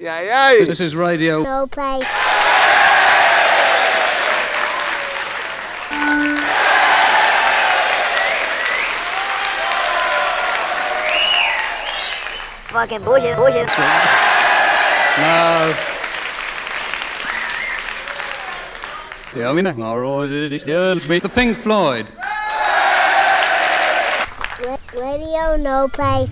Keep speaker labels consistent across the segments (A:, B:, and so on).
A: Yay, yeah.
B: This is Radio
C: No place.
D: Fucking bullshit, bullshit.
B: No. Ja, mina with the Pink Floyd.
C: Radio No place.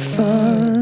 E: fun.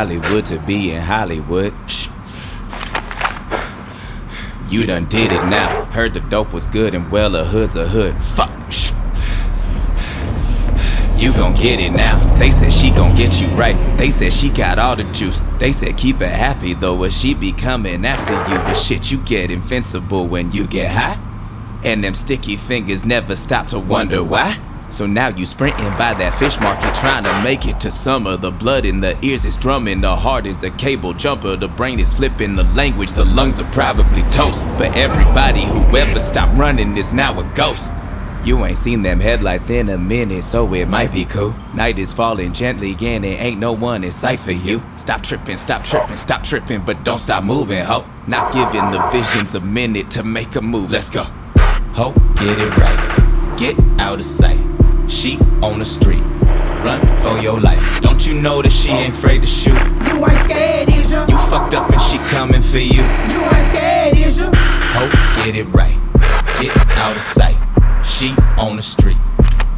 E: Hollywood to be in Hollywood. Shh. You done did it now. Heard the dope was good and well, a hood's a hood. Fuck. Shh. You gon' get it now. They said she gon' get you right. They said she got all the juice. They said keep it happy though, or she be coming after you. But shit, you get invincible when you get high. And them sticky fingers never stop to wonder why. So now you sprinting by that fish market trying to make it to summer. The blood in the ears is drumming, the heart is a cable jumper, the brain is flipping the language, the lungs are probably toast. But everybody who ever stopped running is now a ghost. You ain't seen them headlights in a minute, so it might be cool. Night is falling gently, and it ain't no one in sight for you. Stop tripping, stop tripping, stop tripping, but don't stop moving, ho. Not giving the visions a minute to make a move. Let's go. Ho, get it right. Get out of sight. She on the street. Run for your life. Don't you know that she ain't afraid to shoot?
F: You ain't scared, is ya?
E: You fucked up and she coming for you.
F: You ain't scared, is ya?
E: Ho, get it right. Get out of sight. She on the street.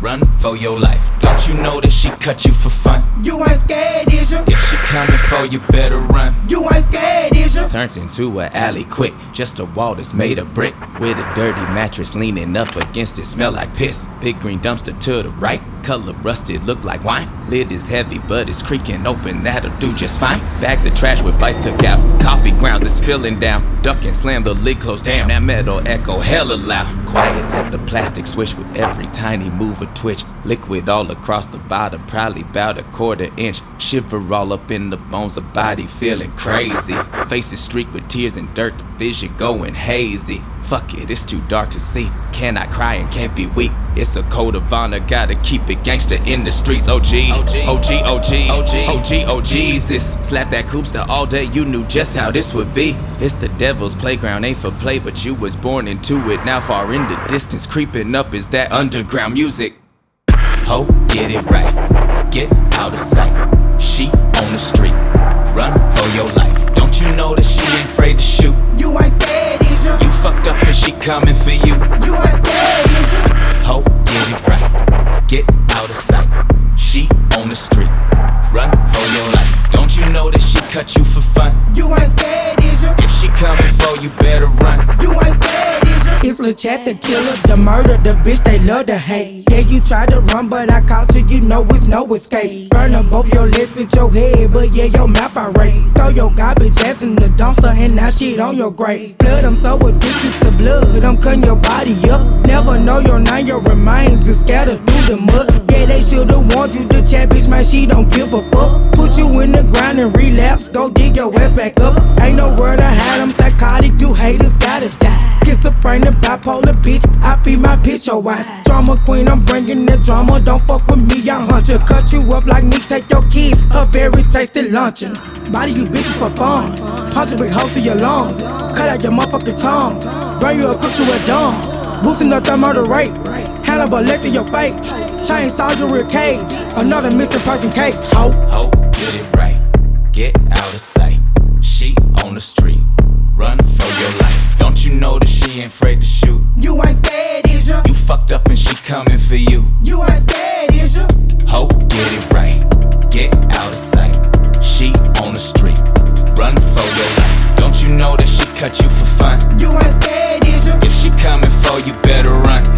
E: Run for your life. Don't you know that she cut you for fun?
F: You ain't scared, is ya?
E: If she coming for you, better run.
F: You ain't scared, is ya?
E: Turns into a alley quick, just a wall that's made of brick with a dirty mattress leaning up against it. Smell like piss. Big green dumpster to the right, color rusted, look like wine. Lid is heavy, but it's creaking open. That'll do just fine. Bags of trash with bites took out. Coffee grounds is spilling down. Duck and slam the lid closed down. That metal echo hella loud. Quiet except the plastic switch with every tiny move or twitch. Liquid all across the bottom, probably about a quarter inch. Shiver all up in the bones, the body feeling crazy. Faces streaked with tears and dirt, the vision going hazy. Fuck it, it's too dark to see. Cannot cry and can't be weak. It's a code of honor, gotta keep it gangster in the streets. OG, OG, OG, OG, OG, OG, oh Jesus. Slap that coopster all day, you knew just how this would be. It's the devil's playground, ain't for play, but you was born into it. Now far in the distance, creeping up is that underground music. Ho, get it right. Get out of sight. She on the street. Run for your life. Don't you know that she ain't afraid to shoot?
F: You ain't scared, is ya?
E: You fucked up and she coming for you.
F: You ain't scared, is ya?
E: Ho, get it right. Get out of sight. She on the street. Run for your life. Don't you know that she cut you for fun?
F: You ain't scared, is ya?
E: If she coming for you, better run.
F: You ain't scared, is ya? It's Chat the killer, the murder, the bitch they love to hate. Yeah, you tried to run, but I caught you, you know it's no escape. Burn up both your legs with your head, but yeah, your mouth I rate. Throw your garbage ass in the dumpster and now shit on your grave. Blood, I'm so addicted to blood, I'm cutting your body up. Never know your name, your remains is scattered through the mud. Yeah, they should've warned you, the chat bitch, man, she don't give a fuck. Put you in the ground and relapse, go dig your ass back up. Ain't no word I had, I'm psychotic, you haters gotta die. Schizophrenic, bipolar bitch, I feed my bitch your wise. Drama queen, I'm bringing the drama, don't fuck with me, I hunt you. Cut you up like me, take your kids, a very tasty luncheon. Body you bitches for fun, punch it with hoes to your lungs. Cut out your motherfucking tongue, burn you up, cook you a dumb. Boosting up the murder rate, Hannibal to your face. Chain soldier cage, another missing person case. Ho,
E: Ho, get it right. Get out of sight. She on the street. Run for your life. You know that she ain't afraid to shoot?
F: you ain't scared, is ya?
E: You fucked up and she coming for you.
F: You ain't scared, is ya?
E: Ho, get it right. Get out of sight. She on the street. Run for your life. Don't you know that she cut you for fun?
F: You ain't scared, is ya?
E: If she coming for you, better run.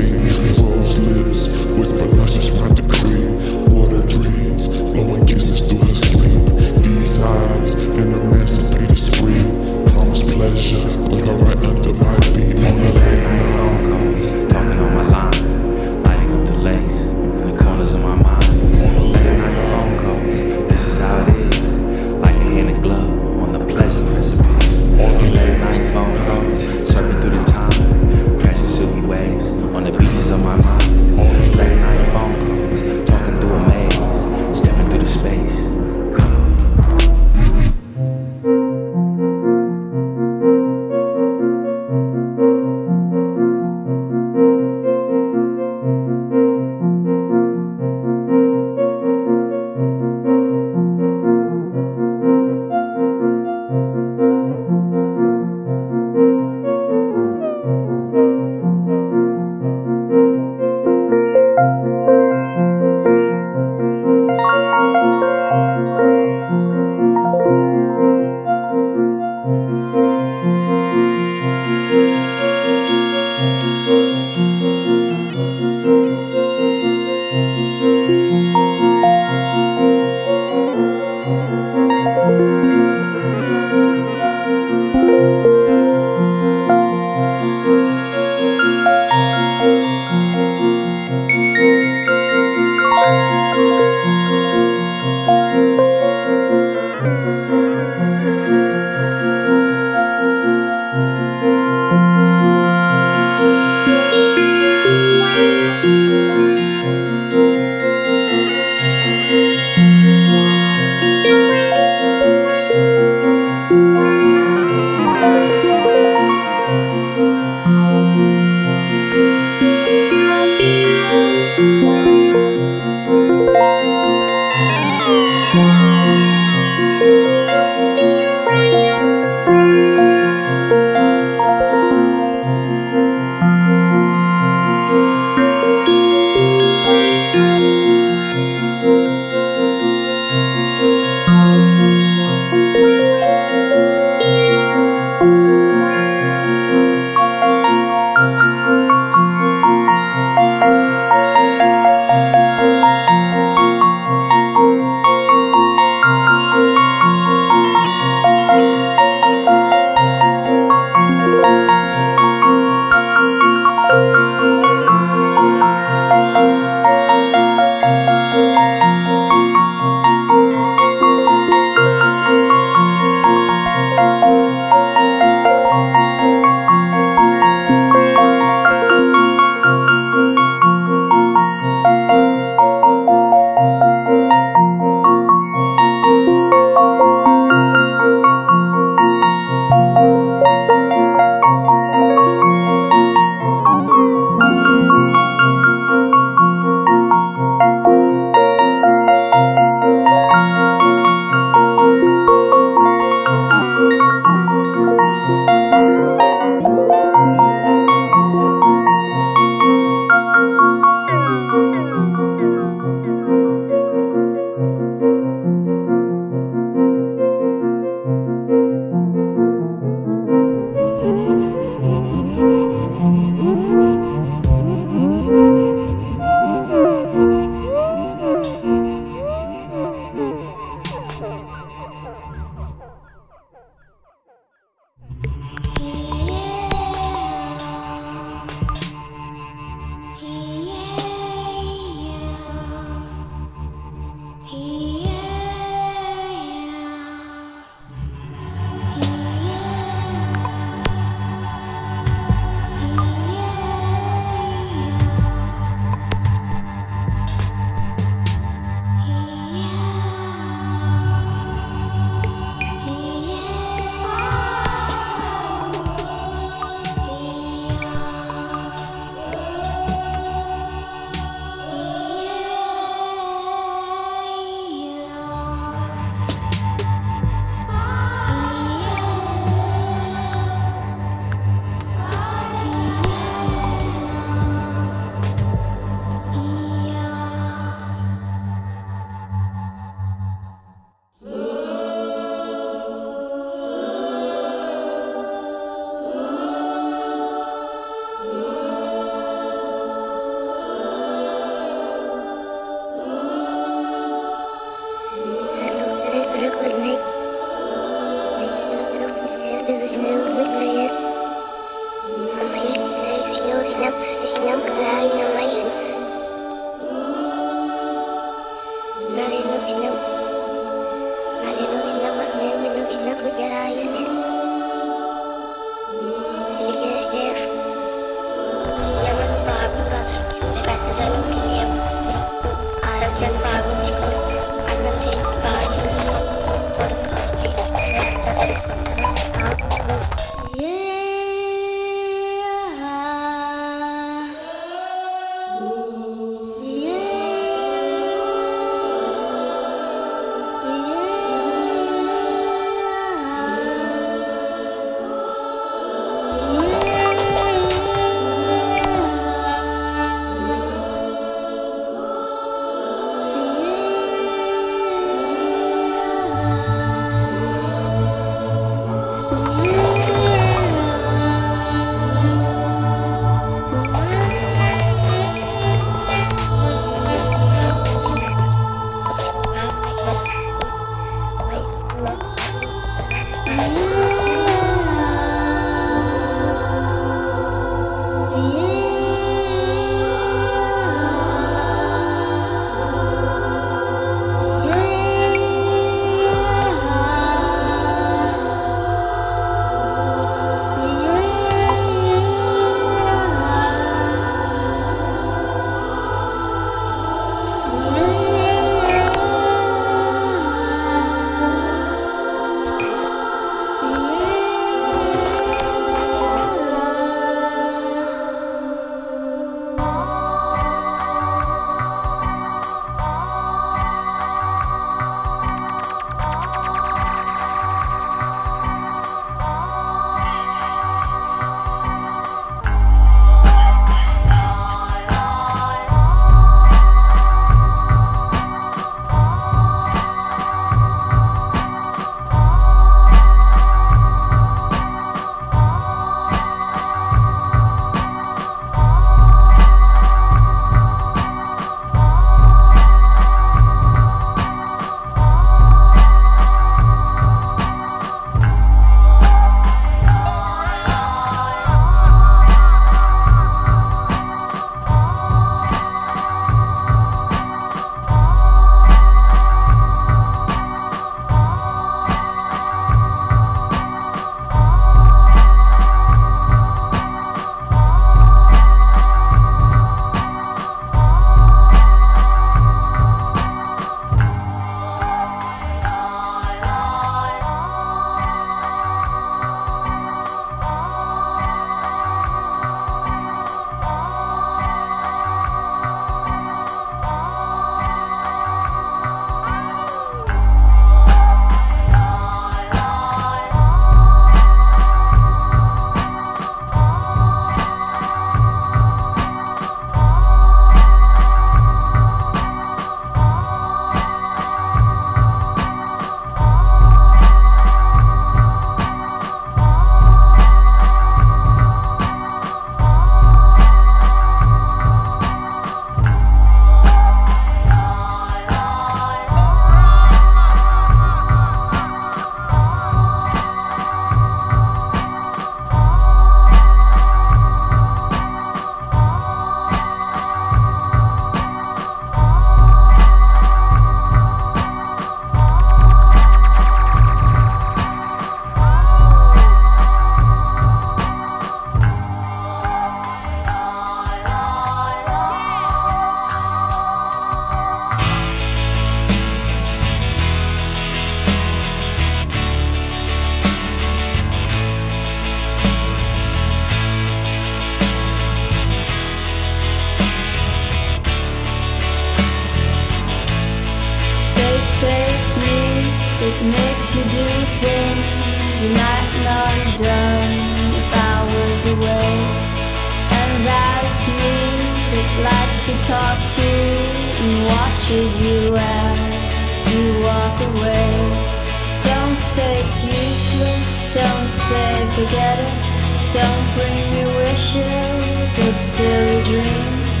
G: to talk to and watches you as you walk away. Don't say it's useless, don't say forget it, don't bring me wishes of silly dreams.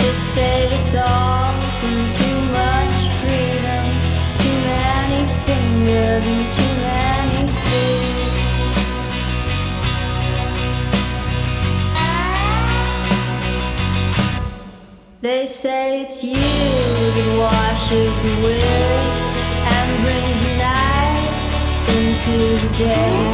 G: Just save us all from too much. They say it's you that washes the weary and brings the night into the day.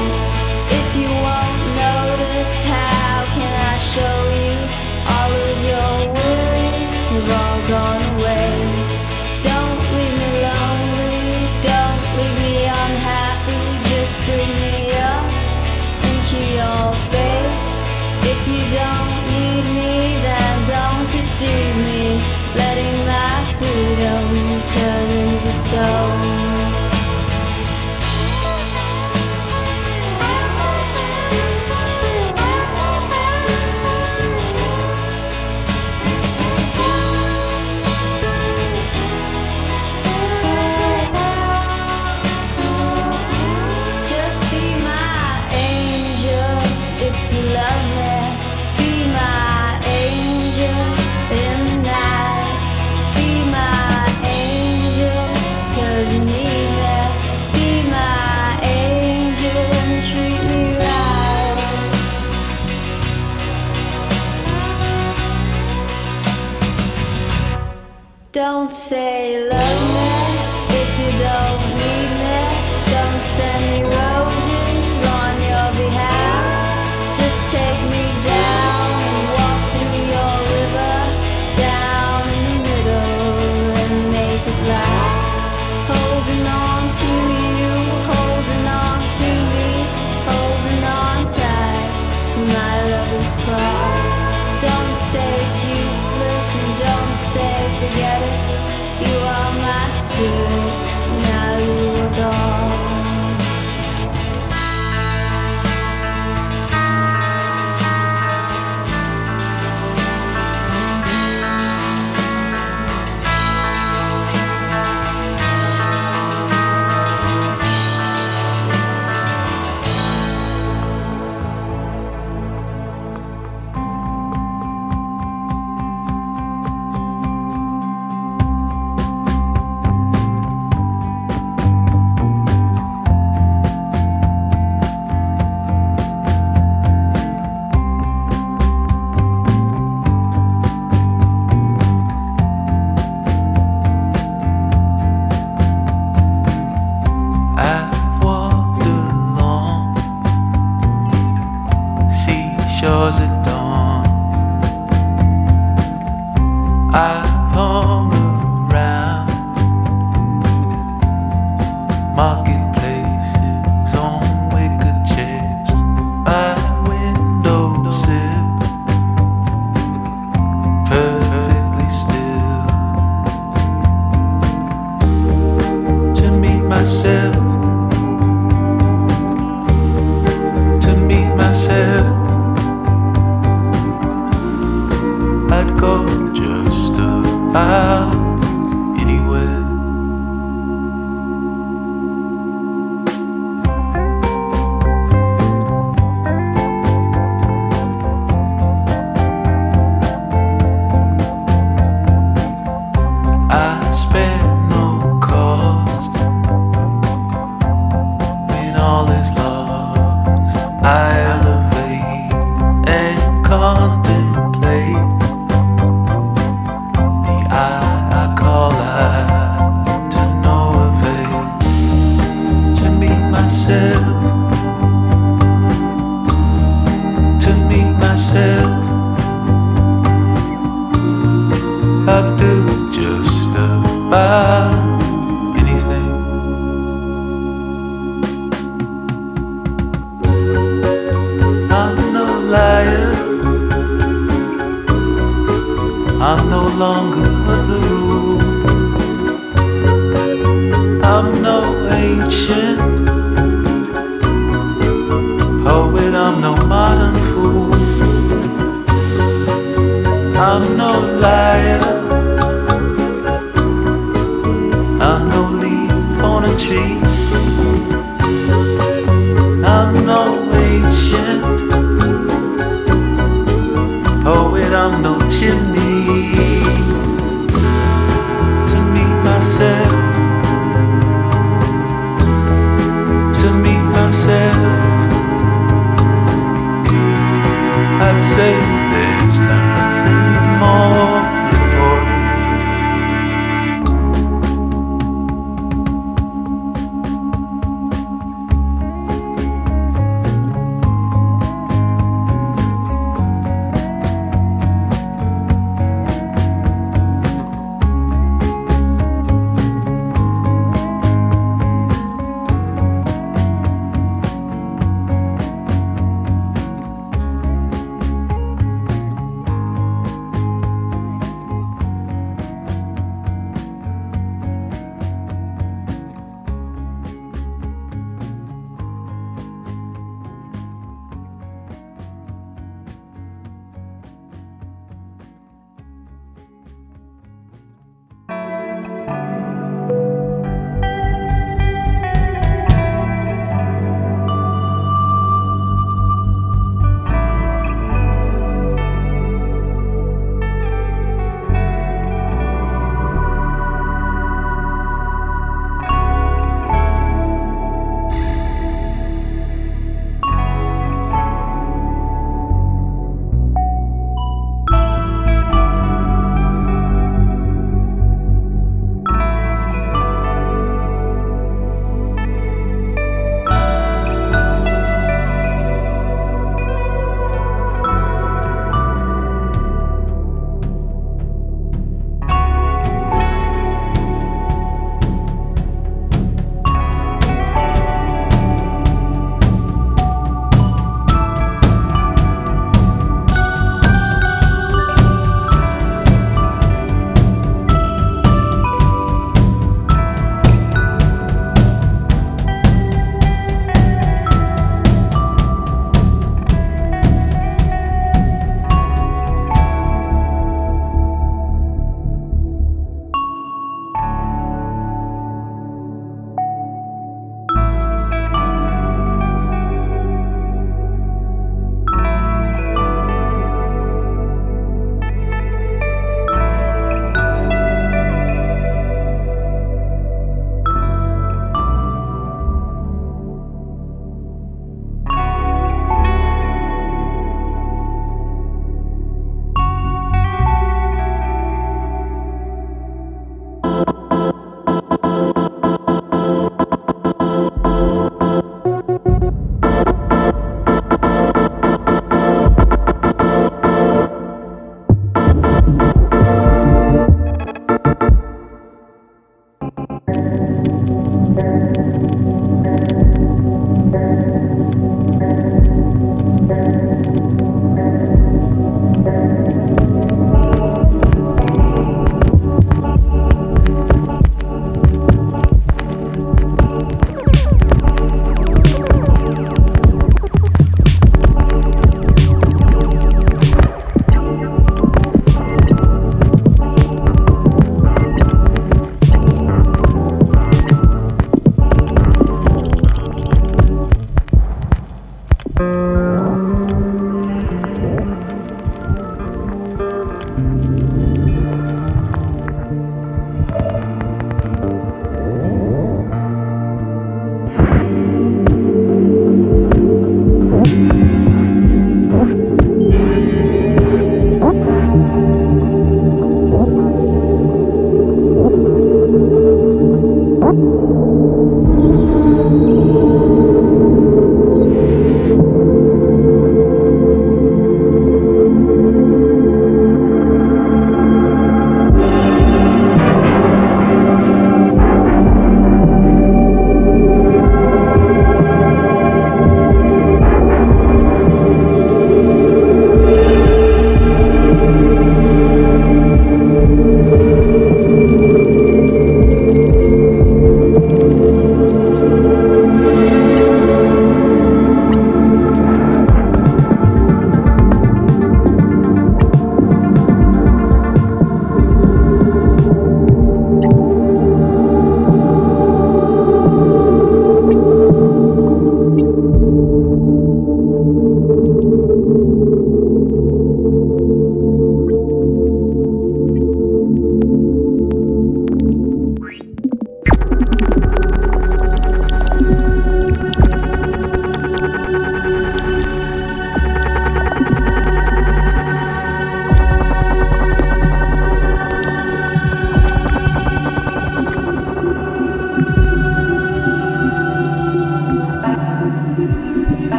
H: step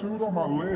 H: tattooed on my leg.